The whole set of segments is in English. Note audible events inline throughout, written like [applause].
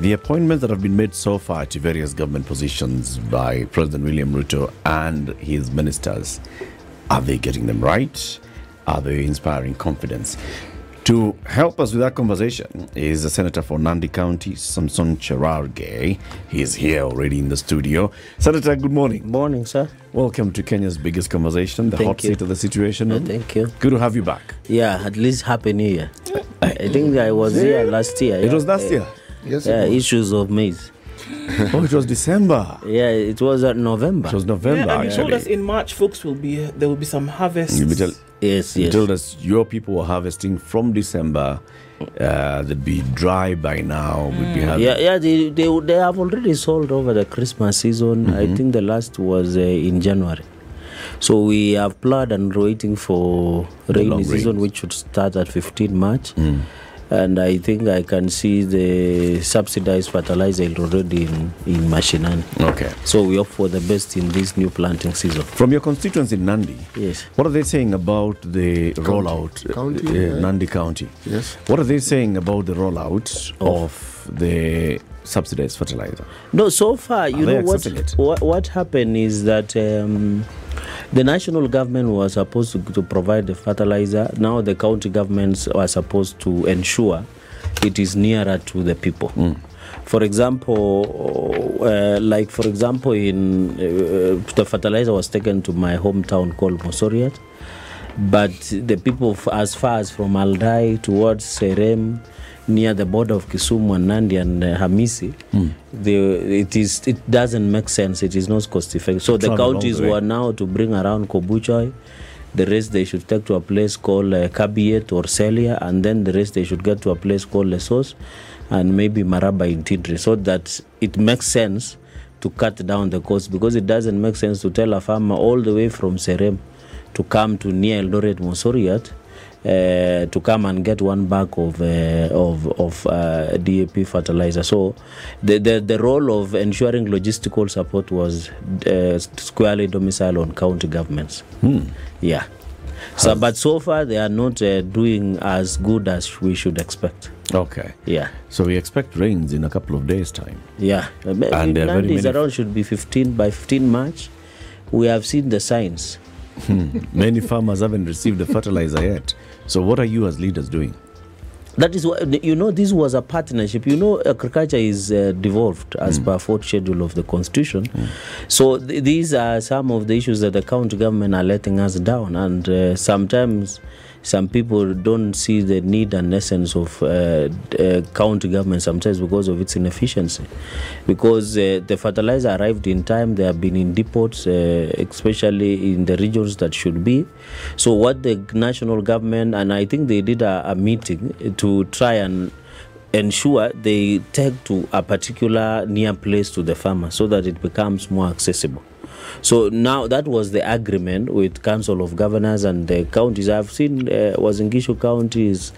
The appointments that have been made so far to various government positions by President William Ruto and his ministers, are they getting them right? Are they inspiring confidence? To help us with that conversation is the Senator for Nandi County, Samson Cherargei. He is here already in the studio. Senator, good morning. Morning, sir. Welcome to Kenya's biggest conversation, the Thank hot you. seat of the situation. Uh, thank you. Good to have you back. Yeah, at least Happy New Year. I think I was here last year. It yeah. was last year. Yes, Yeah, issues of maize. [laughs] Oh, it was December. Yeah, it was at November. It was November. Yeah, and you told us in March, folks will be there will be some harvest. You tell- yes, You yes. told us your people were harvesting from December. Uh, they'd be dry by now. We'd be having. Yeah, yeah, they, they they have already sold over the Christmas season. Mm-hmm. I think the last was uh, in January. So we have planned and waiting for The rainy season, rains. which should start at 15 March. Mm. And I think I can see the subsidized fertilizer already in, in Mashinani. Okay. So we hope for the best in this new planting season. From your constituents in Nandi, Yes. what are they saying about the rollout? uh, County, uh, yeah. Nandi County. Yes. What are they saying about the rollout of the subsidized fertilizer? No, so far, you know what, what what happened is that um, the national government was supposed to, to provide the fertilizer. Now the county governments are supposed to ensure it is nearer to the people. For example, uh, like for example, in uh, the fertilizer was taken to my hometown called Mosoriot, but the people f- as far as from Aldai towards Serem, near the border of Kisumu and Nandi and uh, Hamisi, the, it is it doesn't make sense. It is not cost effective. So the counties the were now to bring around Kobujoi. The rest they should take to a place called uh, Kabiet or Celia, and then the rest they should get to a place called Lesos, and maybe Maraba in Tidri, so that it makes sense to cut down the cost because it doesn't make sense to tell a farmer all the way from Serem to come to near Eldoret Mosoriot uh, to come and get one bag of uh, of of uh, DAP fertilizer. So the, the the role of ensuring logistical support was uh, squarely domiciled on county governments. Yeah. So, but so far they are not uh, doing as good as we should expect. Okay. Yeah. So we expect rains in a couple of days' time. Yeah, maybe And there are is around should be 15 by 15 March. We have seen the signs. Many farmers haven't received the fertilizer yet. [laughs] So what are you as leaders doing? That is what you know. This was a partnership. You know, agriculture is uh, devolved as per fourth schedule of the constitution. So th- these are some of the issues that the county government are letting us down, and uh, sometimes some people don't see the need and essence of uh, uh, county government sometimes because of its inefficiency. Because uh, the fertilizer arrived in time, they have been in depots, uh, especially in the regions that should be. So, what the national government, and I think they did a, a meeting to try and ensure they take to a particular near place to the farmer so that it becomes more accessible. So now that was the agreement with Council of Governors and the counties. I've seen uh, Uasin Gishu County is,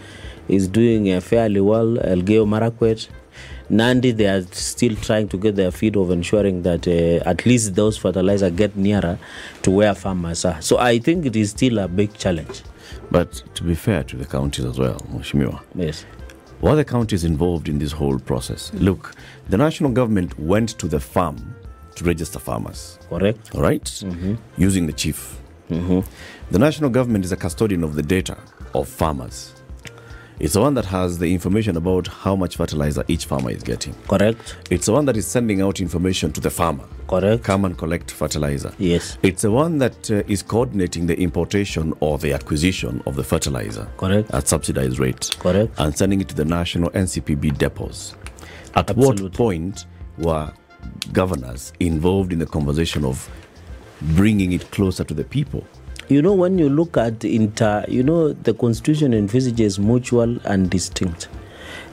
is doing uh, fairly well. Elgeyo Marakwet, Nandi, they are still trying to get their feet of ensuring that uh, at least those fertilizer get nearer to where farmers are. So I think it is still a big challenge. But to be fair to the counties as well, Mheshimiwa, Yes. What are the counties involved in this whole process? Look, the national government went to the farm to register farmers, Correct. all right? Using the chief. The national government is a custodian of the data of farmers. It's the one that has the information about how much fertilizer each farmer is getting. Correct. It's the one that is sending out information to the farmer. Correct. Come and collect fertilizer. Yes. It's the one that uh, is coordinating the importation or the acquisition of the fertilizer Correct. at subsidized rate. Correct. and sending it to the national NCPB depots. At Absolutely. what point were governors involved in the conversation of bringing it closer to the people? You know, when you look at inter, you know, the constitution envisages mutual and distinct.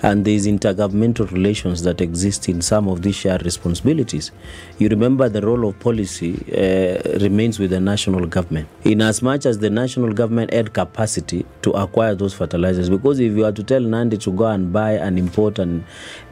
And these intergovernmental relations that exist in some of these shared responsibilities. You remember the role of policy uh, remains with the national government, in as much as the national government had capacity to acquire those fertilizers. Because if you are to tell Nandi to go and buy and import, and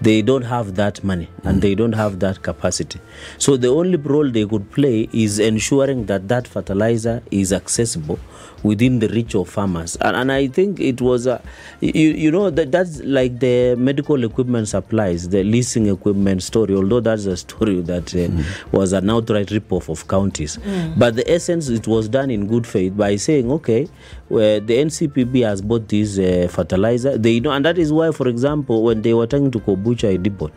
they don't have that money and they don't have that capacity, so the only role they could play is ensuring that that fertilizer is accessible within the reach of farmers and, and i think it was a you, you know that that's like the medical equipment supplies the leasing equipment story although that's a story that uh, was an outright rip-off of counties. But the essence it was done in good faith by saying okay where the ncpb has bought this uh, fertilizer. They know and that is why for example when they were taking to kobujoi depot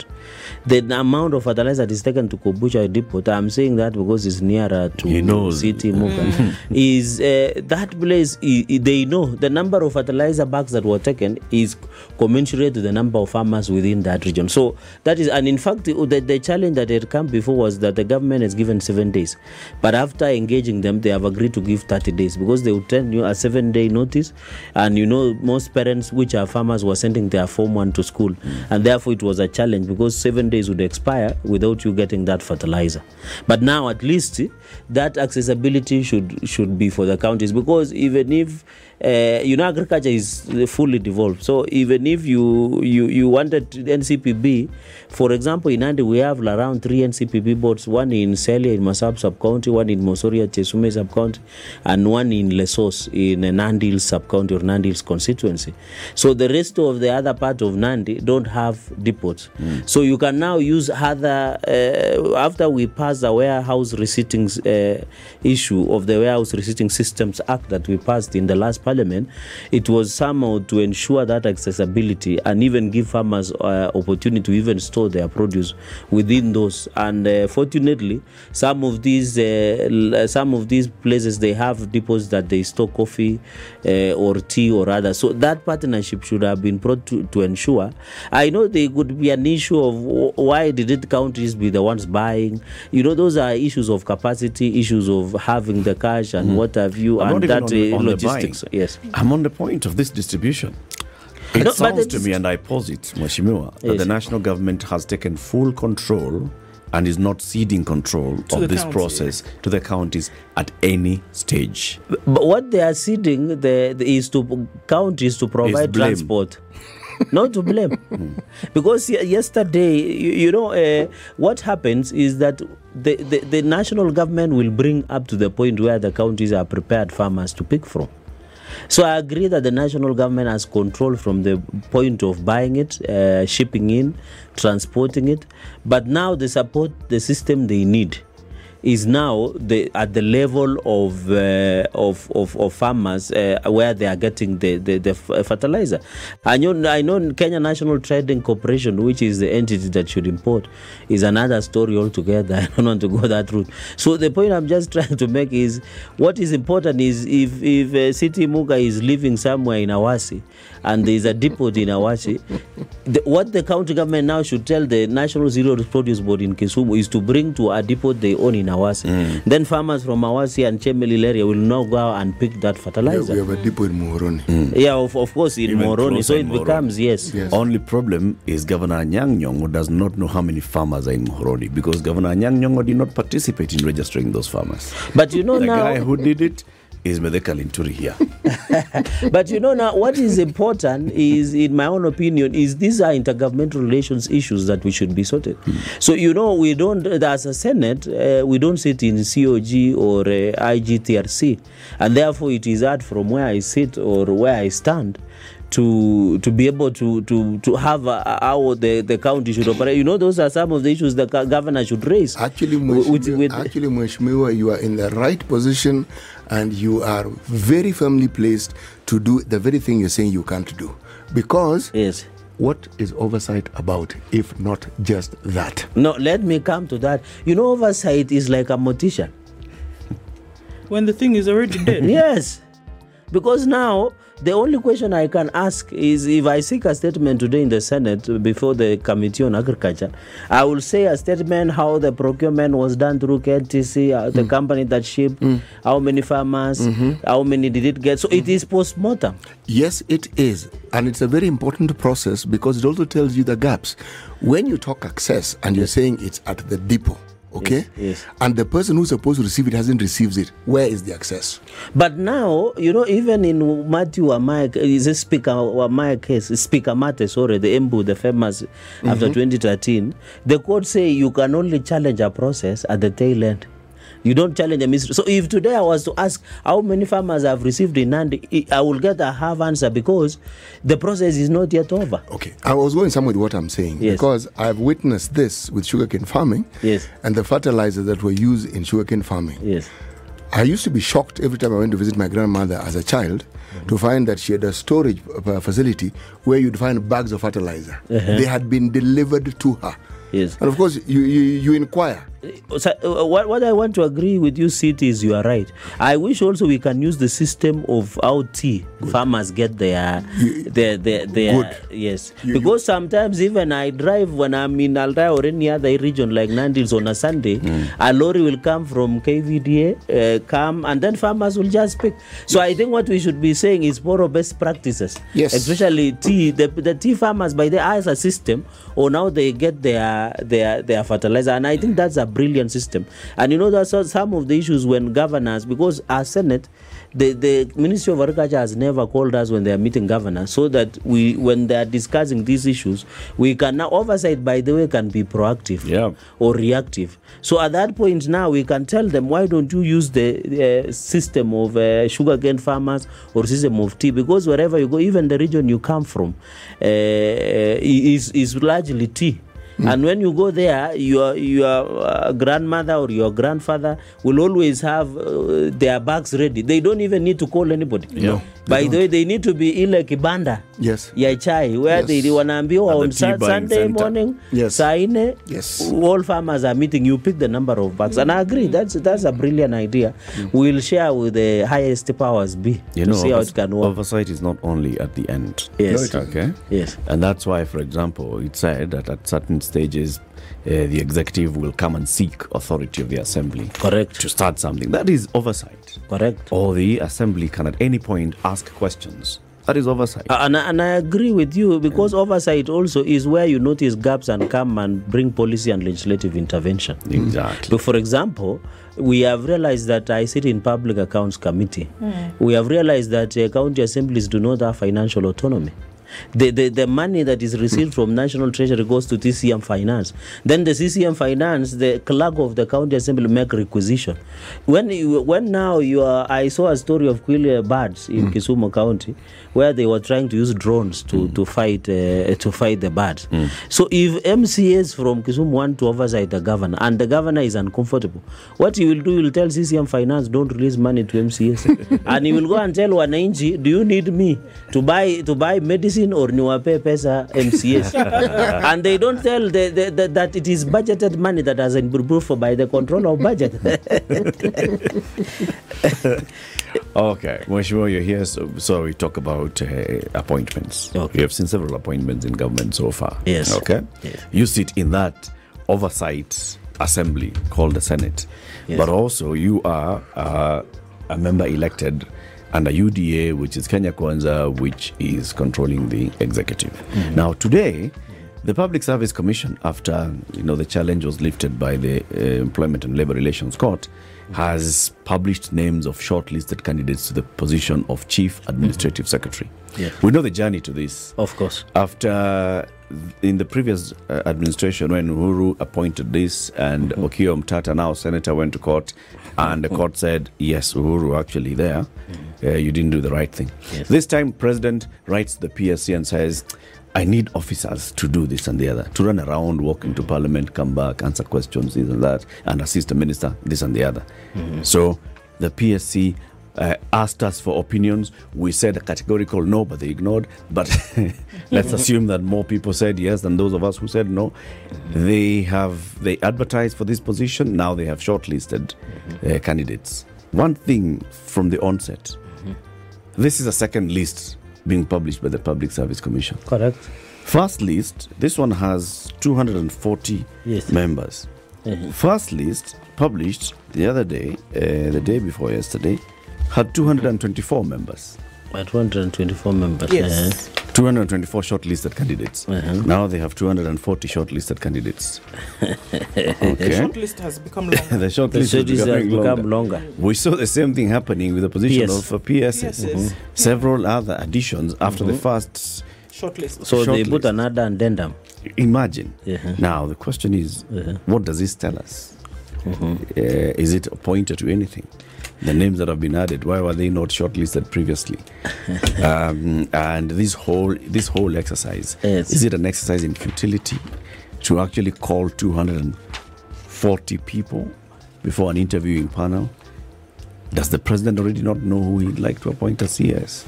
the amount of fertilizer that is taken to kobujoi depot i'm saying that because it's nearer to He knows. city Muga, [laughs] is uh, that place they know the number of fertilizer bags that were taken is commensurate to the number of farmers within that region. So that is and in fact the, the, challenge that had come before was that the government has given seven days. But after engaging them they have agreed to give 30 days because they will tell you a seven day notice. And you know most parents which are farmers were sending their form one to school. And therefore it was a challenge because seven days would expire without you getting that fertilizer. But now at least that accessibility should should be for the counties. Because even if uh, you know agriculture is fully devolved. So even if you you you wanted ncpb for example in Nandi we have around three ncpb boards. One in Celia in mosop sub-county one in mosoriot chesumei sub-county and one in lesos in uh, nandi sub-county or nandi constituency. So the rest of the other part of nandi don't have depots. So you can now use other uh, after we pass the warehouse receipting uh, issue of the warehouse receipting systems act that we passed in the last parliament it was somehow to ensure that accessibility and even give farmers uh, opportunity to even store their produce within those. And uh, fortunately some of these uh, some of these places they have depots that they store coffee uh, or tea or other so that partnership should have been brought to, to ensure. I know there could be an issue of wh- why did it countries be the ones buying? You know those are issues of capacity issues of having the cash and what have you I'm and that on- uh, on logistics. yes. I'm on the point of this distribution. It No, sounds to me, and I posit, Mheshimiwa, that Yes. the national government has taken full control and is not ceding control of this county. process to the counties at any stage. But what they are ceding the, the is to counties to provide transport. not to blame [laughs] because yesterday you, you know uh, what happens is that the, the, the national government will bring up to the point where the counties are prepared farmers to pick from so I agree that the national government has control from the point of buying it, uh, shipping in, transporting it, but now they support the system they need is now the at the level of uh, of, of of farmers uh, where they are getting the the, the fertilizer. I know I know Kenya National Trading Corporation, which is the entity that should import, is another story altogether. [laughs] I don't want to go that route. So the point I'm just [laughs] trying to make is what is important is if if uh, City Muga is living somewhere in Awasi and there is a depot in Awasi, [laughs] the, what the county government now should tell the National Cereal Produce Board in Kisumu is to bring to a depot they own in Awasi. Mm. Then farmers from Awasi and Chemelil area will now go out and pick that Yeah, fertilizer. we have a depot in Muhoroni. Mm. Yeah, of, of course in Even Muhoroni. So it in Muhoroni. becomes yes. Yes. Only problem is Governor Anyang' Nyong'o does not know how many farmers are in Muhoroni because Governor Anyang' Nyong'o did not participate in registering those farmers. But you know The now guy who did it is Mithika Linturi here. but you know now what is important is in my own opinion is these are intergovernmental relations issues that we should be sorted. So you know we don't as a senate uh, we don't sit in cog or uh, igrtc and therefore it is hard from where i sit or where i stand to to be able to to to have uh, how the the county should operate you know those are some of the issues the governor should raise Actually, with, Mheshimiwa, with, actually, Mheshimiwa, you are in the right position and you are very firmly placed to do the very thing you're saying you can't do. Because yes what is oversight about if not just that? no let me come to that you know oversight is like a mortician When the thing is already dead. [laughs] yes because now the only question I can ask is if I seek a statement today in the Senate before the Committee on Agriculture, I will say a statement how the procurement was done through KTC, uh, the hmm. company that shipped, hmm. how many farmers, hmm. how many did it get. So it is post mortem. Yes, it is. And it's a very important process because it also tells you the gaps. When you talk access and you're saying it's at the depot, okay? Yes, yes. And the person who's supposed to receive it hasn't received it, where is the access? But now, you know, even in Matthew Amaya, uh, is a Speaker Amaya case, Speaker Mate, sorry, the Embu, the famous after mm-hmm. 2013, the court say you can only challenge a process at the tail end. You don't challenge the mystery. So if today I was to ask how many farmers have received in Nandi, I will get a half answer because the process is not yet over. Okay, I was going somewhere with what I'm saying Yes. because I've witnessed this with sugarcane farming Yes. and the fertilizers that were used in sugarcane farming. Yes. I used to be shocked every time I went to visit my grandmother as a child to find that she had a storage uh, facility where you'd find bags of fertilizer. They had been delivered to her. Yes. And of course, you, you, you inquire. So, uh, what, what I want to agree with you, City, is you are right. I wish also we can use the system of how tea farmers get their their their, their Good. yes. You- because sometimes even I drive when I'm in Aldai or any other region like Nandi Hills on a Sunday, Mm. a lorry will come from KTDA, uh, come and then farmers will just pick. So I think what we should be saying is borrow best practices. Yes. Especially tea, the, the tea farmers by the eyes a system or now they get their their their fertilizer and I think that's a brilliant system. And you know that's some of the issues when governors because our Senate the, the Ministry of Agriculture has never called us when they are meeting governors so that we when they are discussing these issues we can now oversight by the way can be proactive Yeah. or reactive. So at that point now we can tell them why don't you use the uh, system of uh, sugarcane farmers or system of tea because wherever you go, even the region you come from, uh, is is largely tea. And when you go there, your your uh, grandmother or your grandfather will always have uh, their bags ready. They don't even need to call anybody. No, By the way, they need to be ile kibanda Yes. ya chai where Yes. they wanaambiwa At the on tea Sun- buying Sunday center. morning Yes. saa nne Yes. all farmers are meeting you pick the number of bags and i agree that's that's a brilliant idea we'll share with the highest powers be You know, see how overs- it can work oversight is not only at the end. Yes. No, okay. yes And that's why, for example, it said that at certain stages, uh, the executive will come and seek authority of the assembly correct to start something. That is oversight. correct Or the assembly can at any point ask questions. That is oversight. Uh, and, I- and I agree with you because oversight also is where you notice gaps and come and bring policy and legislative intervention. exactly. So, for example, we have realized that I sit in Public Accounts Committee. We have realized that uh, county assemblies do not have financial autonomy. The, the, the money that is received from National Treasury goes to TCM Finance. Then the CCM Finance, the clerk of the county assembly make requisition. When you, when now you are, I saw a story of Quelea birds in mm. Kisumu County, where they were trying to use drones to mm. to fight uh, to fight the birds. Mm. So if MCAs from Kisumu want to oversight the governor and the governor is uncomfortable, what he will do, he will tell CCM Finance don't release money to MCAs, [laughs] and he will go and tell Wananchi, do you need me to buy to buy medicine or niwape pesa MCAs? [laughs] and they don't tell the, the, the, that it is budgeted money that has been approved for by the controller of budget. [laughs] Okay, Mheshimiwa, you're here, so, so we talk about uh, appointments. Okay. You have seen several appointments in government so far. Yes. Okay. Yes. You sit in that oversight assembly called the Senate, Yes. but also you are uh, a member elected under UDA, which is Kenya Kwanza, which is controlling the executive. Mm-hmm. Now, today, the Public Service Commission, after you know the challenge was lifted by the uh, Employment and Labor Relations Court, has published names of shortlisted candidates to the position of Chief Administrative Secretary. Yeah. We know the journey to this. of course. After in the previous uh, administration, when Uhuru appointed this and Okio Mtata, now senator, went to court, and the court said, yes, Uhuru actually there, uh, you didn't do the right thing. Yes. This time, president writes the PSC and says, I need officers to do this and the other, to run around, walk into parliament, come back, answer questions, this and that, and assist the minister, this and the other. So the PSC uh, asked us for opinions. We said a categorical no, but they ignored. But [laughs] let's [laughs] assume that more people said yes than those of us who said no. They have they advertised for this position. Now they have shortlisted uh, candidates. One thing from the onset, This is a second list being published by the Public Service Commission. Correct. First list, this one has 240 Yes. members. First list published the other day, uh, the day before yesterday, had 224 members. At 224 members. Yes. 224 shortlisted candidates. Uh-huh. Now they have 240 shortlisted candidates. [laughs] The okay. short list has become [laughs] longer. the short The list is cities have becoming become longer. longer. We saw the same thing happening with the position PS. of uh, PSs. PSs. Several other additions after the first. Short list. So they put another addendum. Imagine. Yeah. Now the question is, Uh-huh. what does this tell us? Uh, is it pointed to anything? The names that have been added, why were they not shortlisted previously? [laughs] um, and this whole this whole exercise, Yes. is it an exercise in futility to actually call 240 people before an interviewing panel? Does the president already not know who he'd like to appoint as CS?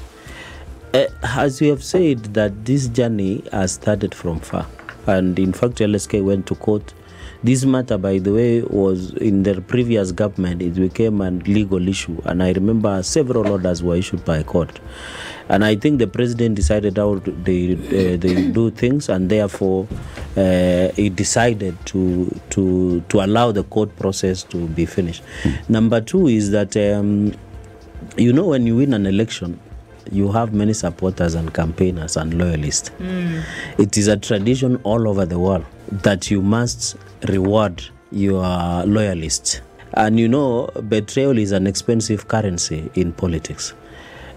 Uh, as you have said, that this journey has started from far, and in fact, LSK went to court. This matter, by the way, was in the previous government. It became a legal issue, and I remember several orders were issued by court. And I think the president decided how they uh, they do things, and therefore uh, he decided to to to allow the court process to be finished. Number two is that. Um, you know when you win an election you have many supporters and campaigners and loyalists it is a tradition all over the world that you must reward your loyalists. And you know betrayal is an expensive currency in politics.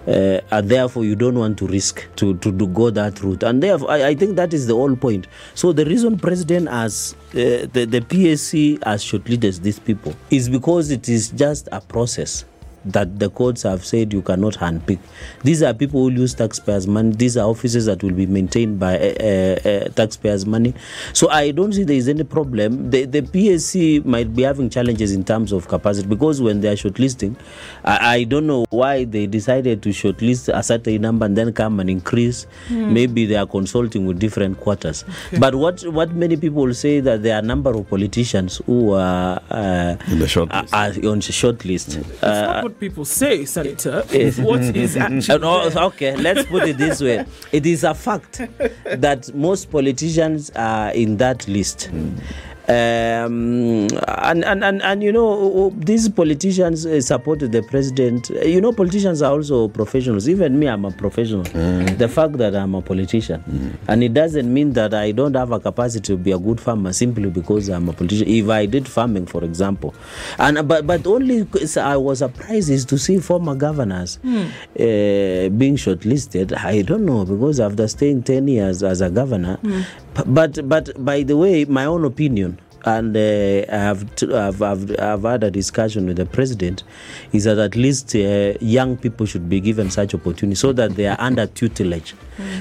Uh, and therefore you don't want to risk to, to, to go that route. And therefore I, I think that is the whole point. So the reason president has uh, the, the psc has shortlisted these people is because it is just a process that the courts have said you cannot handpick. These are people who use taxpayers' money. These are offices that will be maintained by uh, uh, taxpayers' money. So I don't see there is any problem. The, the PSC might be having challenges in terms of capacity because when they are shortlisting, I, I don't know why they decided to shortlist a certain number and then come and increase. Maybe they are consulting with different quarters. But what what many people say that there are a number of politicians who are uh, In the short are, list. are on short list. It's Uh, not what people say, Senator. [laughs] What is [laughs] actually no, okay, let's put it this way. It is a fact that most politicians are in that list. Mm. Um, and, and, and, and you know, these politicians uh, supported the president. Uh, You know, politicians are also professionals. Even me, I'm a professional. The fact that I'm a politician. And it doesn't mean that I don't have a capacity to be a good farmer simply because I'm a politician. If I did farming, for example. and But, but only I was surprised is to see former governors uh, being shortlisted. I don't know, because after staying 10 years as a governor, P- but, but by the way, my own opinion, and uh, I have, t- I've, I've, I've had a discussion with the president, is that at least uh, young people should be given such opportunity so that they are under [laughs] tutelage.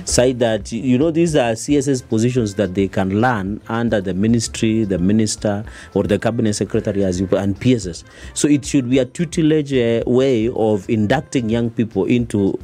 Say that, you know, these are CSS positions that they can learn under the ministry, the minister, or the cabinet secretary, as you and PSS. So it should be a tutelage uh, way of inducting young people into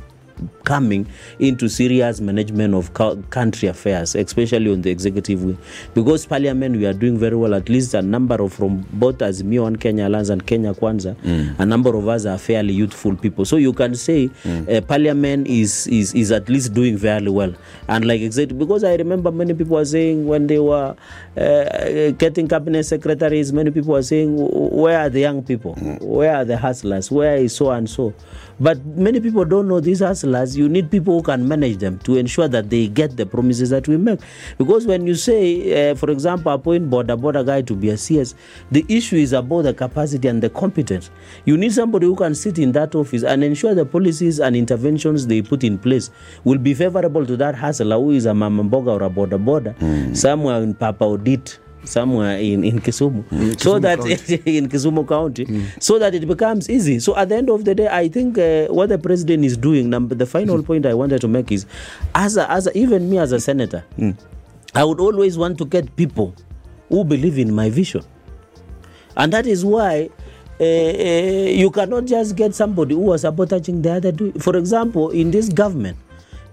coming into serious management of country affairs, especially on the executive wing. Because parliament, we are doing very well. At least a number of from both Azimio and Kenya Alliance and Kenya Kwanza, a number of us are fairly youthful people. So you can say uh, parliament is, is is at least doing very well. And like exactly because I remember many people were saying when they were uh, getting cabinet secretaries, many people were saying, where are the young people? Where are the hustlers? Where is so and so? But many people don't know these hustlers. You need people who can manage them to ensure that they get the promises that we make. Because when you say, uh, for example, appoint border border guy to be a CS, the issue is about the capacity and the competence. You need somebody who can sit in that office and ensure the policies and interventions they put in place will be favorable to that hustler who is a mama mboga or a border border somewhere in Pap Onditi somewhere in, in Kisumu, so Kisumu that County. [laughs] in Kisumu County, so that it becomes easy. So at the end of the day, I think uh, what the president is doing. Number the final point I wanted to make is, as a, as a, even me as a senator, I would always want to get people who believe in my vision, and that is why. Uh, uh, you cannot just get somebody who was sabotaging the other. For example, in this government,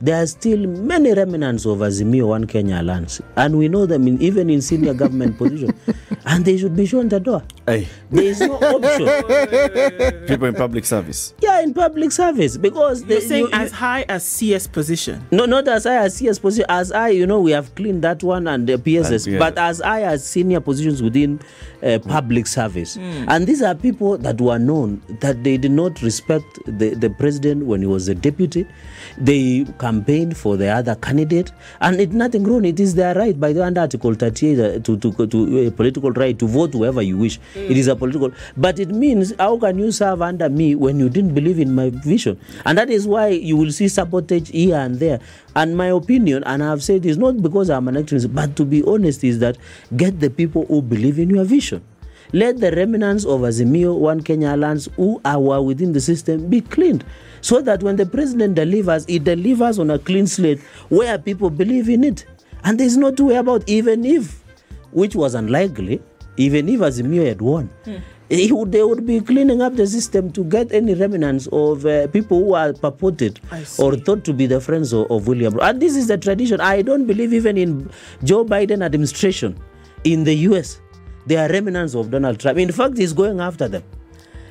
there are still many remnants of Azimio One Kenya Alliance, and we know them in, even in senior government position, [laughs] and they should be shown the door. Hey, There is no option. [laughs] people in public service. yeah, in public service because You're the- saying you- you- as high as CS position. No, not as high as CS position. As I, you know, we have cleaned that one and the PSS, And but as I as senior positions within uh, public service. And these are people that were known that they did not respect the, the president when he was a deputy. They campaigned for the other candidate, and it's nothing wrong. It is their right by the under Article 38 uh, to, to, to a political right to vote whoever you wish. It is a political, but it means how can you serve under me when you didn't believe in my vision? And that is why you will see sabotage here and there. And my opinion, and I've said this not because I'm an activist, but to be honest, is that get the people who believe in your vision. Let the remnants of Azimio, One Kenya Alliance, who are within the system, be cleaned. So that when the president delivers, he delivers on a clean slate where people believe in it. And there's no two way about even if, which was unlikely, even if Azimio had won, he would, they would be cleaning up the system to get any remnants of uh, people who are purported or thought to be the friends of, of William. And this is the tradition. I don't believe even in Joe Biden administration in the US, there are remnants of Donald Trump. In fact, he's going after them.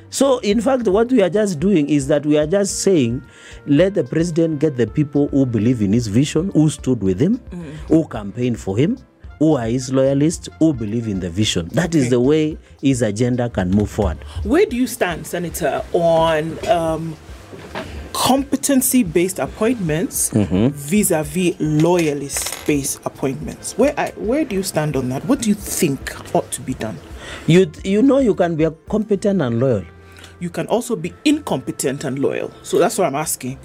So, in fact, what we are just doing is that we are just saying, let the president get the people who believe in his vision, who stood with him, who campaigned for him, who are his loyalists, who believe in the vision. That is Okay. the way his agenda can move forward. Where do you stand, Senator, on um, competency based appointments Mm-hmm. vis a vis loyalist based appointments? Where, I, where do you stand on that? What do you think ought to be done? You, you know, you can be a competent and loyal. You can also be incompetent and loyal. So that's what I'm asking.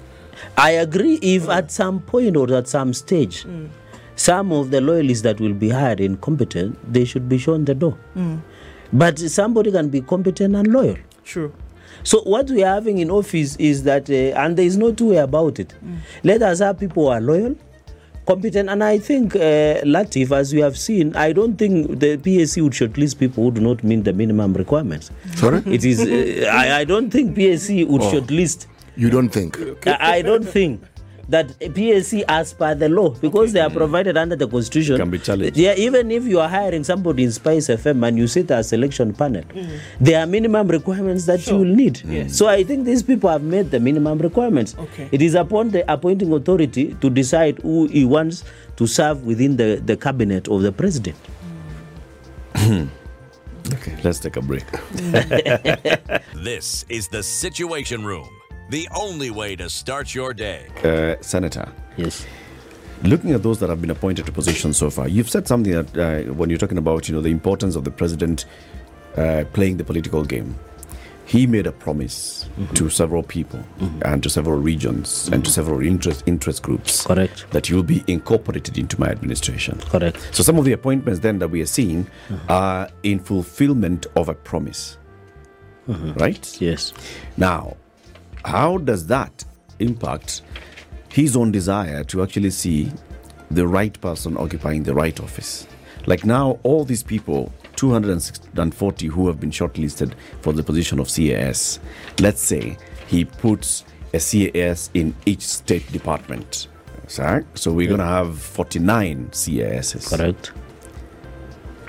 I agree if at some point or at some stage, some of the loyalists that will be hired incompetent, they should be shown the door. But somebody can be competent and loyal. True. So what we are having in office is that, uh, and there is no two way about it. Let us have people who are loyal, competent, and I think uh, Latif, as we have seen, I don't think the PSC would shortlist people who do not meet the minimum requirements. Sorry? [laughs] It is. Uh, I, I don't think PSC would shortlist. You don't think? I I don't think that PSC, as per the law, because they are provided under the constitution, Can be challenged. Yeah, even if you are hiring somebody in Spice FM and you sit as selection panel, mm-hmm. there are minimum requirements that you will need. Mm. So I think these people have met the minimum requirements. Okay. It is upon the appointing authority to decide who he wants to serve within the, the cabinet of the president. [laughs] Okay, let's take a break. Mm. [laughs] [laughs] This is the Situation Room, the only way to start your day. Uh, Senator, Yes. looking at those that have been appointed to positions so far, you've said something that uh, when you're talking about, you know, the importance of the president uh, playing the political game. He made a promise to several people and to several regions and to several interest interest groups Correct. that you'll be incorporated into my administration. Correct. So some of the appointments then that we are seeing are in fulfillment of a promise. Right? Yes. Now, how does that impact his own desire to actually see the right person occupying the right office? Like now, all these people, 240 who have been shortlisted for the position of CAS, let's say he puts a CAS in each state department. So so we're going to have 49 CASs. Correct.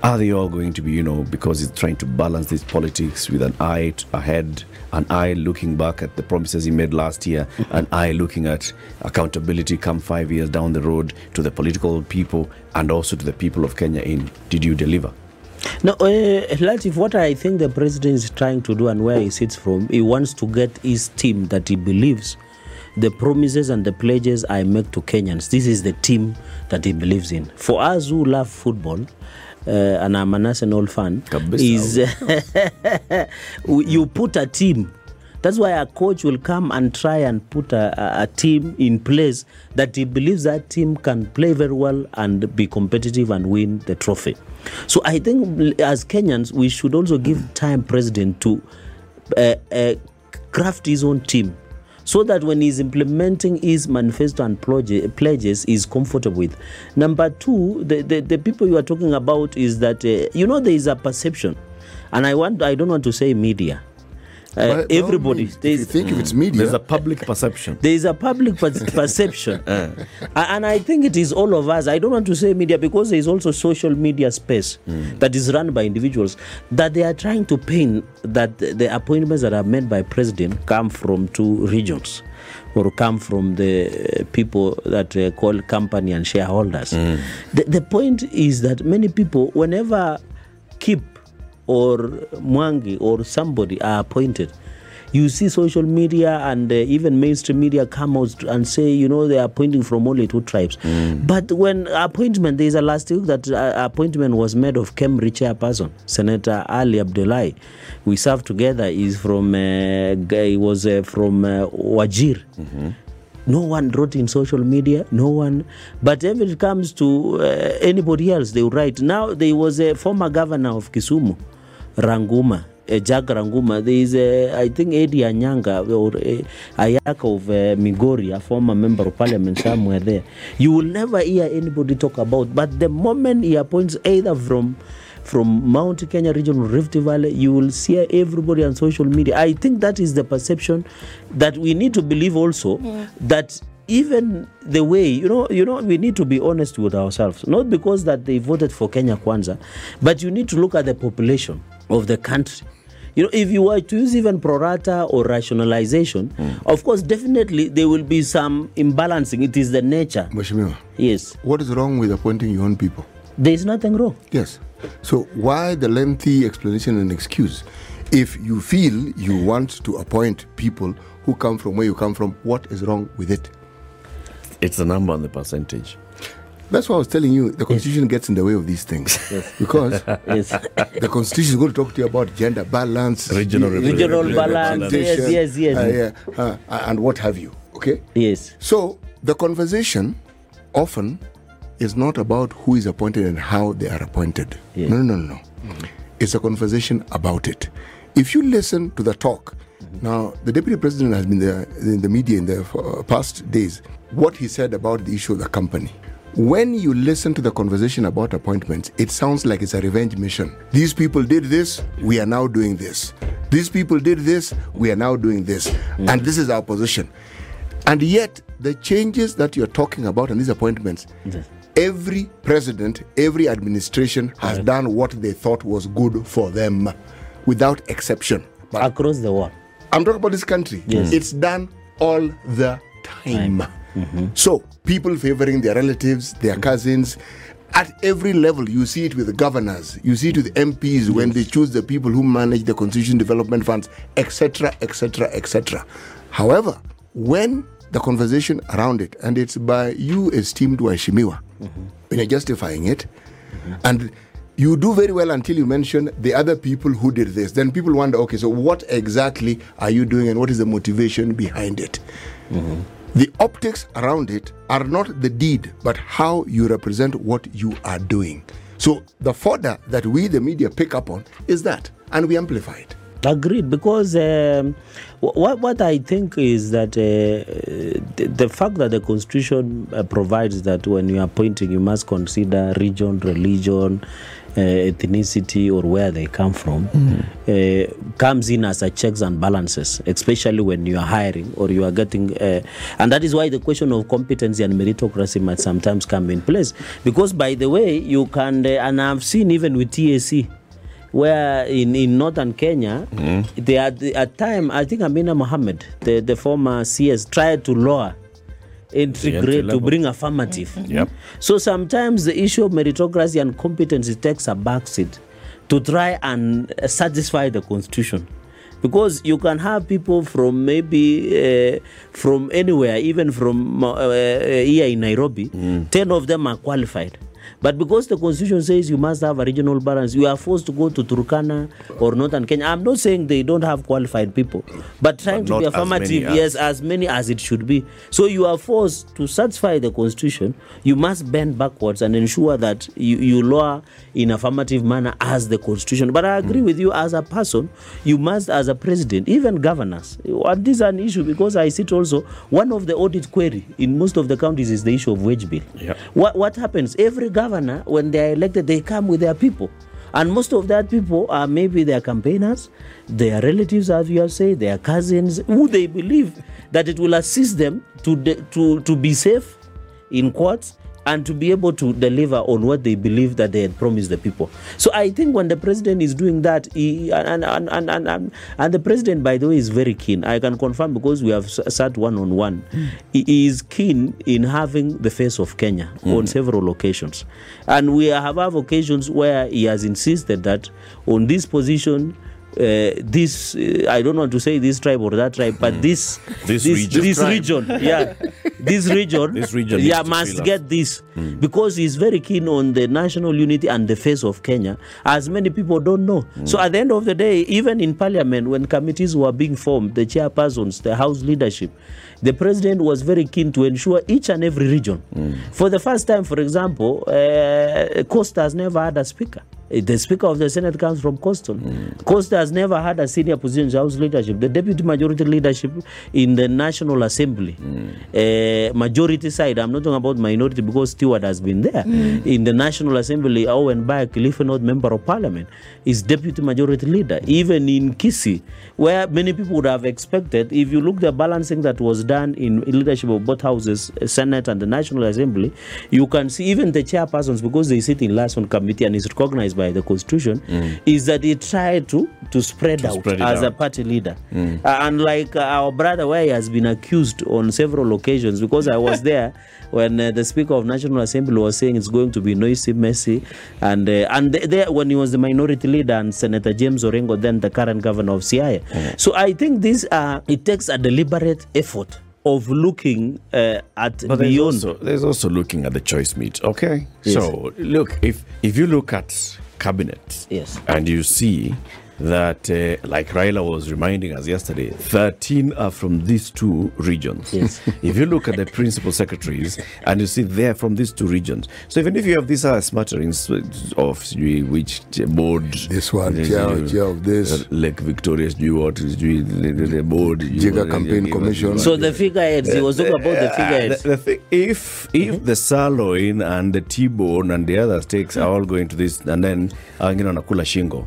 Are they all going to be, you know, because he's trying to balance this politics with an eye ahead, an I looking back at the promises he made last year, and I looking at accountability come five years down the road to the political people and also to the people of Kenya in did you deliver? No, uh, Latif, what I think the president is trying to do and where he sits from, he wants to get his team that he believes the promises and the pledges I make to Kenyans. This is the team that he believes in. For us who love football, uh, and I'm an Arsenal fan, is [laughs] you put a team. That's why a coach will come and try and put a, a, a team in place that he believes that team can play very well and be competitive and win the trophy. So I think as Kenyans, we should also give time president to uh, uh, craft his own team so that when he's implementing his manifesto and pledge- pledges he's comfortable with. Number two the, the, the people you are talking about is that uh, you know there is a perception. And i want i don't want to say media Uh, By- by everybody. means, There If you is- think if it's media, There's a public [laughs] perception. there is a public per- [laughs] perception. A- and i think it is all of us i don't want to say media because there is also social media space that is run by individuals that they are trying to paint that the appointments that are made by president come from two regions or come from the uh, people that uh, call company and shareholders. The, the point is that many people whenever keep or Mwangi or somebody are appointed, you see social media and uh, even mainstream media come out and say, you know, they are appointing from only two tribes. But when appointment, there is a last week that uh, appointment was made of Cambridge chairperson, Senator Ali Abdullahi. We served together. He's from, uh, he was uh, from uh, Wajir. No one wrote in social media, no one. But when it comes to uh, anybody else, they write. Now, there was a former governor of Kisumu, Ranguma, uh, Jack Ranguma. There is, a, I think, Edick Anyanga or uh, Ayaka of uh, Migori, a former member of parliament somewhere there. You will never hear anybody talk about. But the moment he appoints either from from Mount Kenya region or Rift Valley, you will see everybody on social media. I think that is the perception that we need to believe also that even the way you know you know we need to be honest with ourselves not because that they voted for Kenya Kwanza but you need to look at the population of the country you know if you were to use even prorata or rationalization hmm. of course definitely there will be some imbalancing it is the nature Mheshimiwa, yes what is wrong with appointing your own people? there is nothing wrong Yes. So why the lengthy explanation and excuse? If you feel you want to appoint people who come from where you come from, what is wrong with it? It's a number on the percentage. That's why I was telling you the constitution gets in the way of these things. Because [laughs] yes the constitution is going to talk to you about gender balance, Regional the- Regional balance, yes, yes, yes. uh, yeah, uh, and what have you. Okay? yes So the conversation often is not about who is appointed and how they are appointed. Yeah. No, no, no, no. It's a conversation about it. If you listen to the talk, now the deputy president has been there in the media in the uh, past days. What he said about the issue of the company. When you listen to the conversation about appointments, it sounds like it's a revenge mission. These people did this, we are now doing this. These people did this, we are now doing this. Mm. And this is our position. And yet, the changes that you're talking about and these appointments, Yes. every president, every administration has done what they thought was good for them without exception. But across the world I'm talking about this country. Yes. It's done all the time. So, people favoring their relatives, their cousins, at every level, you see it with the governors, you see it with MPs when they choose the people who manage the constitution development funds, etc., etc., etc. However, when the conversation around it, and it's by you, esteemed Mheshimiwa, mm-hmm. when you're justifying it, mm-hmm. and you do very well until you mention the other people who did this. Then people wonder, okay, so what exactly are you doing and what is the motivation behind it? Mm-hmm. The optics around it are not the deed, but how you represent what you are doing. So the fodder that we, the media, pick up on is that, and we amplify it. Agreed, because um, what what I think is that uh, the, the fact that the constitution uh, provides that when you are appointing, you must consider region, religion, ethnicity, or where they come from, uh, comes in as a checks and balances, especially when you are hiring or you are getting, uh, and that is why the question of competency and meritocracy might sometimes come in place. Because by the way, you can, uh, and I've seen even with TAC where in, in northern Kenya, they had at time I think Amina Mohammed, the, the former CS, tried to lower entry to bring affirmative. Yep. So sometimes the issue of meritocracy and competency takes a backseat to try and uh, satisfy the constitution. Because you can have people from maybe uh, from anywhere, even from uh, uh, here in Nairobi, 10 of them are qualified. But because the constitution says you must have a regional balance, you are forced to go to Turkana or Northern Kenya. I'm not saying they don't have qualified people, but trying But to be not as many affirmative, as- yes, as many as it should be. So you are forced to satisfy the constitution. You must bend backwards and ensure that you, you lower in affirmative manner as the constitution. But I agree hmm. with you as a person, you must, as a president, even governors. And this is an issue because I see it also. One of the audit query in most of the counties is the issue of wage bill. Yep. What what happens? Every governor, when they are elected, they come with their people. And most of that people are maybe their campaigners, their relatives, as you have said, their cousins, who they believe that it will assist them to, de- to, to be safe in courts and to be able to deliver on what they believe that they had promised the people. So I think when the president is doing that, he, and, and, and, and, and, and the president, by the way, is very keen. I can confirm because we have sat one on one. He is keen in having the face of Kenya mm. on several occasions. And we have have occasions where he has insisted that on this position, uh, this uh, I don't want to say this tribe or that tribe, but this This this, region. this region, yeah, [laughs] this region, This region yeah, must get this because he's very keen on the national unity and the face of Kenya, as many people don't know. So at the end of the day, even in parliament, when committees were being formed, the chairpersons, the house leadership, the president was very keen to ensure each and every region. For the first time, for example, uh, Coast has never had a speaker. Uh, The Speaker of the Senate comes from Coastal. Coast has never had a senior position in House leadership. The Deputy Majority leadership in the National Assembly, uh, majority side, I'm not talking about minority because Stewart has been there. In the National Assembly, Owen Baya, Kilifi North Member of Parliament, is Deputy Majority Leader. Even in Kisii, where many people would have expected, if you look the balancing that was done in leadership of both houses, uh, Senate and the National Assembly, you can see even the chairpersons, because they sit in last on committee and is recognized by the constitution, is that he tried to to spread out spread as a party leader. Uh, and like uh, our brother, where he has been accused on several occasions, because I was there [laughs] when uh, the Speaker of National Assembly was saying it's going to be noisy, messy, and uh, and there when he was the minority leader and Senator James Orengo, then the current governor of Siaya. So I think this uh, it takes a deliberate effort of looking uh, at But there's also, there's also looking at the choice meat. Okay, Yes. so look if if you look at cabinet, Yes. and you see that, uh, like Raila was reminding us yesterday, 13 are from these two regions. Yes. [laughs] if you look at the principal secretaries and you see they're from these two regions, so even if you have these uh, smatterings of sijui which board, This one, uh, chair- uh, chair of this. Lake Victoria, sijui what, sijui the, the, the board, sijui Jiga Campaign Commission. so the figureheads, he was talking about the Uh, figureheads. the, the thing, if if the sirloin and the T-bone and the other steaks are all going to this, and then angina nakula shingo.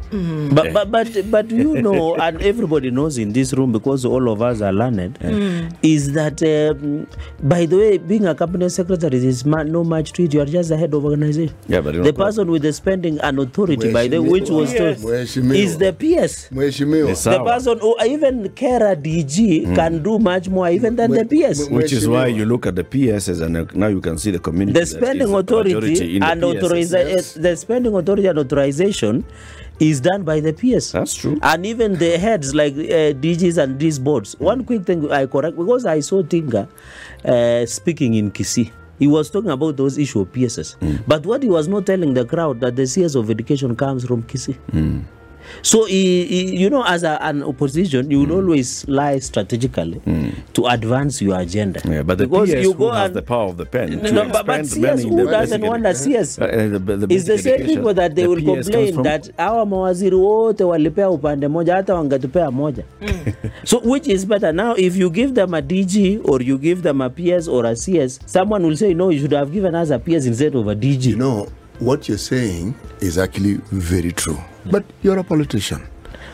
But, but but but but you [laughs] know, and everybody knows in this room because all of us are learned, mm. is that um, by the way, being a cabinet secretary is ma- no much to it. You are just the head of organization. Yeah, but the know- person with the spending and authority, by the way, which was Yes. told, is the PS. Mheshimiwa. The person who even Kera DG mm. can do much more even than the PS. Which is why you look at the PSs and now you can see the community. the spending is the authority the and PSs. authorization Yes. Eh, the spending authority and authorization is done by the PS. That's true. And even the heads like uh, DGs and these boards. One quick thing I correct because I saw Tinga uh, speaking in Kisii. He was talking about those issue of PSs. But what he was not telling the crowd that the CS of education comes from Kisii. So, he, he- you know, as a, an opposition, you will always lie strategically to advance your agenda. Yeah, but the because PS you go has and the power of the pen. no, no, but, but CS, who doesn't want that CS? Uh, uh, the- the It's the same people that they The will PS complain from- that our mawaziri wote walipea upande moja hata wangetupea moja [laughs] so which is better now if you give them a dg or you give them a ps or a cs someone will say no you should have given us a ps instead of a dg You know, what you're saying is actually very true. But you're a politician.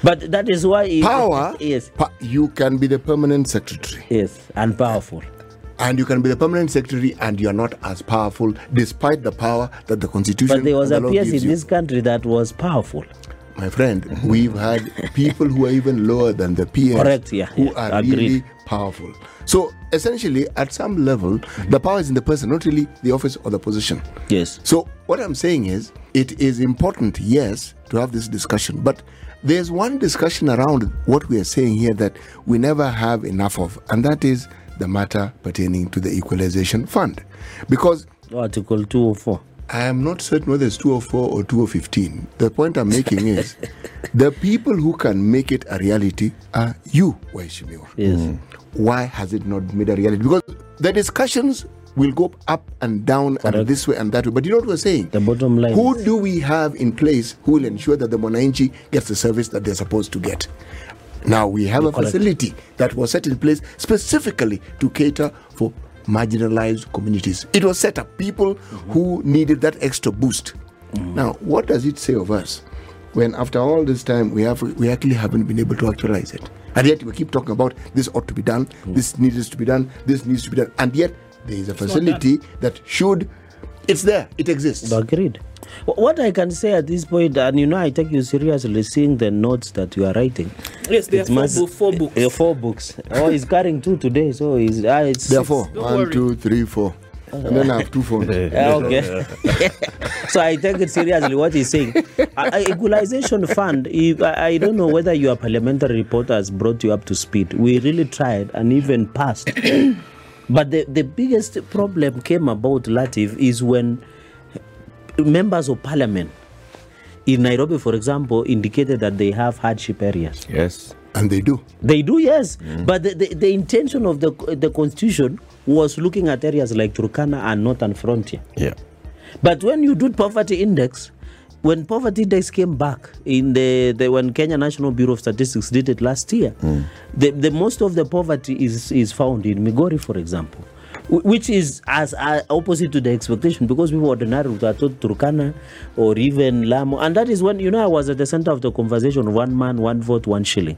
but that is why Power, yes pa- you can be the permanent secretary. yes and powerful And you can be the permanent secretary and you're not as powerful despite the power that the constitution but there was a the ps in you. this country that was powerful My friend, we've had people who are even lower than the PS Correct, yeah, who yeah, are agreed. really powerful. So essentially, at some level, the power is in the person, not really the office or the position. yes So what I'm saying is, it is important, yes, to have this discussion, but there's one discussion around what we are saying here that we never have enough of, and that is the matter pertaining to the equalization fund, because oh, article 204 I am not certain whether it's 204 or 215. The point I'm making is [laughs] the people who can make it a reality are you, Waheshimiwa. yes mm. Why has it not made a reality? Because the discussions will go up and down and this way and that way. But you know what we're saying? The bottom line Who do we have in place who will ensure that the mwananchi gets the service that they're supposed to get? Now we have a Correct. facility that was set in place specifically to cater for marginalized communities. It was set up people who needed that extra boost. Now, what does it say of us? when after all this time we have we actually haven't been able to actualize it. And yet we keep talking about this ought to be done, this needs to be done, this needs to be done, and yet there is a facility that should. It's there. It exists. Agreed. Wh- What I can say at this point, and you know, I take you seriously seeing the notes that you are writing. Yes, there are It four, must- bo- four books. Uh, four books. Oh, he's carrying two today, so he's. Uh, it's Therefore, Don't one, worry. two, three, four, and then I have two phones. Uh, [laughs] okay. [laughs] so I take it seriously what he's saying. Uh, uh, equalization fund, if, I, I don't know whether your parliamentary report has brought you up to speed. We really tried and even passed. [coughs] but the, the biggest problem came about, Latif, is when members of parliament in Nairobi, for example, indicated that they have hardship areas. Yes. And they do. They do, yes. Mm. But the, the, the intention of the, the constitution was looking at areas like Turkana and Northern Frontier. Yeah. But when you do poverty index, when poverty index came back in the, the when Kenya National Bureau of Statistics did it last year, mm. the, the most of the poverty is is found in Migori, for example, wh- which is as uh, opposite to the expectation because people ordinarily have thought Turkana or even Lamu, and that is when you know I was at the center of the conversation: one man, one vote, one shilling.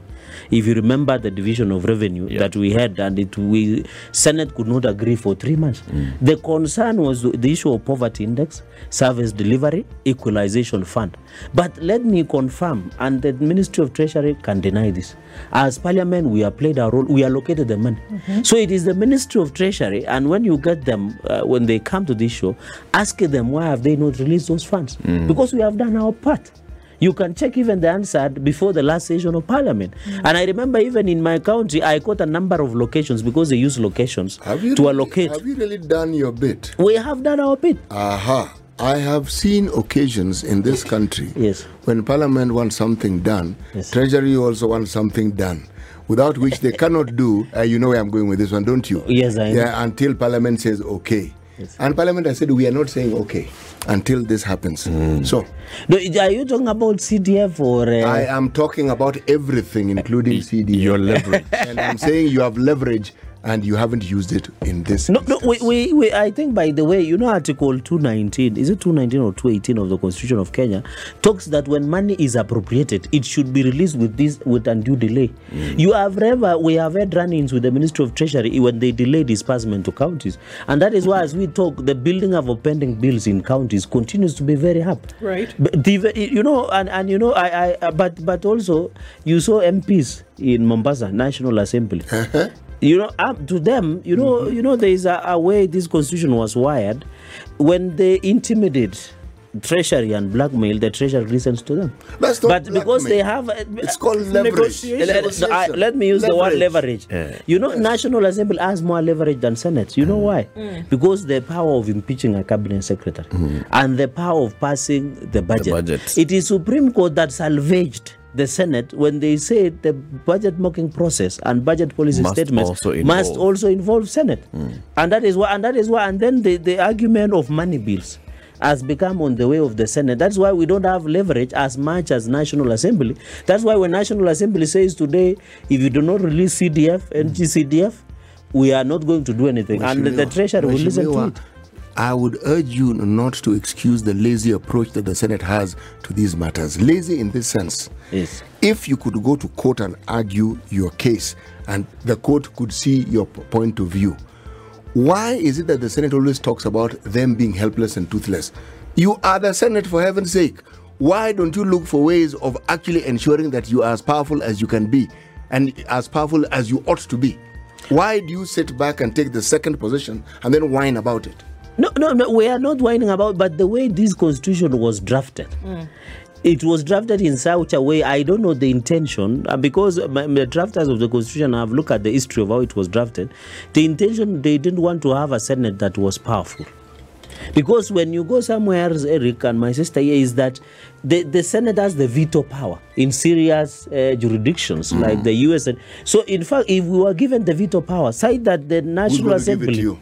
If you remember the division of revenue Yeah. that we had, and it we Senate could not agree for three months. The concern was the issue of poverty index, service delivery, equalization fund. But let me confirm, and the Ministry of Treasury can deny this. As Parliament, we have played our role. We allocated the money. So it is the Ministry of Treasury, and when you get them, uh, when they come to this show, ask them why have they not released those funds? Because we have done our part. You can check even the answer before the last session of parliament. And I remember even in my county, I got a number of locations because they use locations to really, allocate. Have you really done your bit? We have done our bit. Aha. I have seen occasions in this country Yes. when Parliament wants something done, Yes. Treasury also wants something done, without which they cannot do. Uh, you know where I'm going with this one, don't you? Yes, I know. Yeah, until Parliament says okay. And Parliament has said we are not saying okay until this happens. So No, are you talking about CDF or? Uh, I am talking about everything, including CD. Your leverage. [laughs] and I'm saying you have leverage and you haven't used it in this. no, no, we, instance. we, we, I think by the way, you know, Article 219, is it 219 or 218 of the Constitution of Kenya, talks that when money is appropriated, it should be released with this with undue delay. Mm. You have ever, we have had run ins with the Ministry of Treasury when they delay disbursement to counties. And that is why, as we talk, the building of pending bills in counties continues to be very hard. Right. But the, you know, and, and you know, I, I, but, but also, you saw MPs in Mombasa, National Assembly. Uh-huh. You know up to them you know Mm-hmm. you know there is a, a way this constitution was wired when they intimidate treasury and blackmail the treasury listens to them That's not but because they blackmail. have It's called leverage. negotiation. let, Negotiation. I- let me use the word leverage. Yeah. You know, National Assembly has more leverage than Senate. You know mm. why? Mm. Because the power of impeaching a cabinet secretary mm. and the power of passing the budget. budget. It is Supreme Court that salvaged the Senate when they said the budget mocking process and budget policy Must statements also must also involve Senate, and that is why. And that is why. And then the, the argument of money bills has become on the way of the Senate. That's why we don't have leverage as much as National Assembly. That's why when National Assembly says today, if you do not release CDF, NGCDF, we are not going to do anything, and the, Treasury will listen to it. I would urge you not to excuse the lazy approach that the Senate has to these matters. Lazy in this sense. Yes. If you could go to court and argue your case and the court could see your point of view, why is it that the Senate always talks about them being helpless and toothless? You are the Senate, for heaven's sake. Why don't you look for ways of actually ensuring that you are as powerful as you can be and as powerful as you ought to be? Why do you sit back and take the second position and then whine about it? No, no, no. We are not whining about, but the way this constitution was drafted, it was drafted in such a way. I don't know the intention uh, because my, the drafters of the constitution have looked at the history of how it was drafted. The intention they didn't want to have a senate that was powerful. Because when you go somewhere else, Eric and my sister here, is that the, the Senate has the veto power in serious uh, jurisdictions like the US. And, so, in fact, if we were given the veto power, say that the National going to give it Assembly. to you?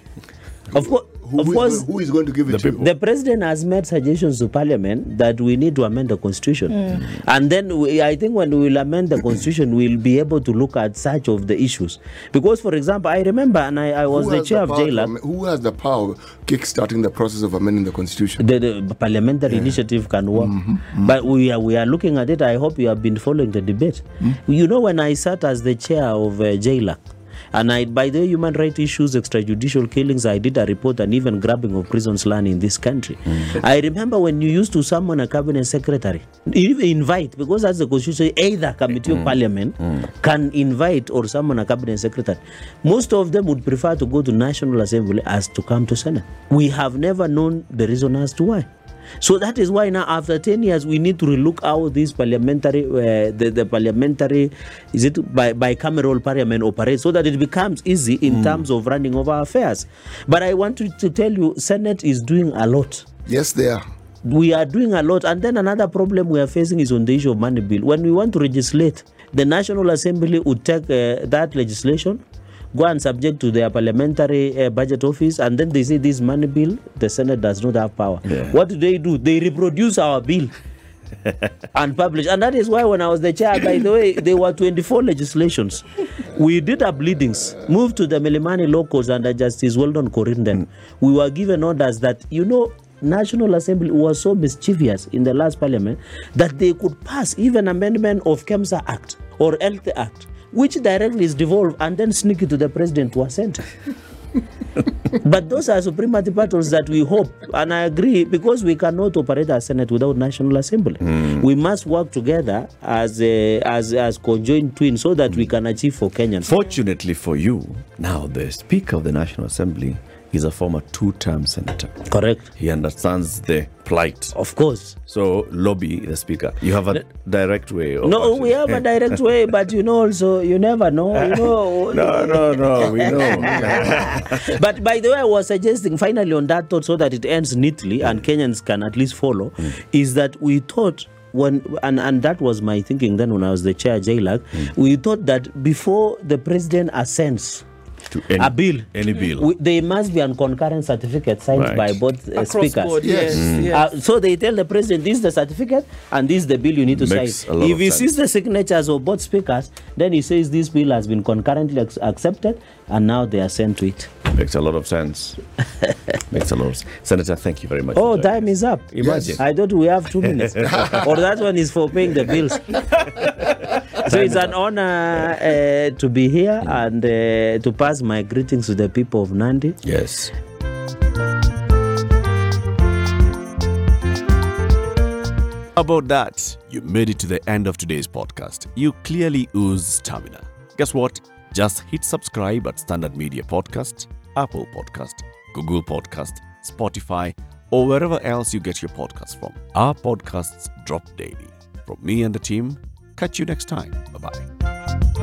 Of course, who, Of who is course, go- who is going to give it the to? people. The president has made suggestions to parliament that we need to amend the constitution. Mm. And then we, I think when we will amend the constitution, we'll be able to look at such of the issues. Because, for example, I remember, and I, I was Who the has chair of power to JLAC. Who has the power of kick-starting the process of amending the constitution? the, the parliamentary initiative can work. Mm-hmm, mm-hmm. But we are we are looking at it. I hope you have been following the debate. Mm-hmm. You know, when I sat as the chair of uh, JLAC, and I, by the way, human rights issues, extrajudicial killings, I did a report and even grabbing of prisons land in this country. Mm. I remember when you used to summon a cabinet secretary, even invite, because that's the constitution, either committee of mm. parliament mm. can invite or summon a cabinet secretary. Most of them would prefer to go to National Assembly as to come to Senate. We have never known the reason as to why. So that is why now, after 10 years, we need to relook how this parliamentary, uh, the, the parliamentary, is it by bicameral parliament operates so that it becomes easy in terms of running our affairs. But I want to, to tell you, Senate is doing a lot Yes, they are. we are doing a lot and then another problem we are facing is on the issue of money bill when we want to legislate the national assembly would take uh, that legislation go and subject to their parliamentary uh, budget office and then they say this money bill the senate does not have power. What do they do? They reproduce our bill [laughs] and publish. And that is why when i was the chair by the way there were 24 legislations. We did our bleedings moved to the milimani locals under justice weldon Corrinden. we were given orders that you know national assembly was so mischievous in the last parliament that they could pass even amendment of kemsa act or health act which directly is devolved and then sneak it to the president to assent [laughs] but those are supremacy battles that we hope, and I agree, because we cannot operate as Senate without National Assembly. Hmm. We must work together as a, as as conjoined twins so that we can achieve for Kenyans. Fortunately for you, now the Speaker of the National Assembly is a former two term senator. Correct. He understands the plight. Of course. So, lobby the Speaker. You have a direct way of. No, we have a [laughs] direct way, but you know, also you never know. You [laughs] know. No, no, no, we know. [laughs] but by the way, I was suggesting finally on that thought, so that it ends neatly and Kenyans can at least follow, hmm. is that we thought when and and that was my thinking then when I was the chair JLAC, hmm. we thought that before the president assents to any, a bill, Any bill. we, there must be a concurrent certificate signed Right. by both uh, Across speakers. board, Yes. yes, yes. Uh, so they tell the president this is the certificate and this is the bill you need to Makes sign. If of he sense. sees the signatures of both speakers, then he says this bill has been concurrently ac- accepted and now they are sent to it. Makes a lot of sense. [laughs] Makes a lot of sense. Senator, thank you very much. Oh, time is up. Imagine. I thought we have two minutes. [laughs] or that one is for paying the bills. [laughs] so it's an honor uh, to be here and uh, to pass my greetings to the people of Nandi. Yes. About that, you made it to the end of today's podcast. You clearly ooze stamina. Guess what? Just hit subscribe at Standard Media Podcast, Apple Podcast, Google Podcast, Spotify, or wherever else you get your podcasts from. Our podcasts drop daily. From me and the team, catch you next time. Bye bye.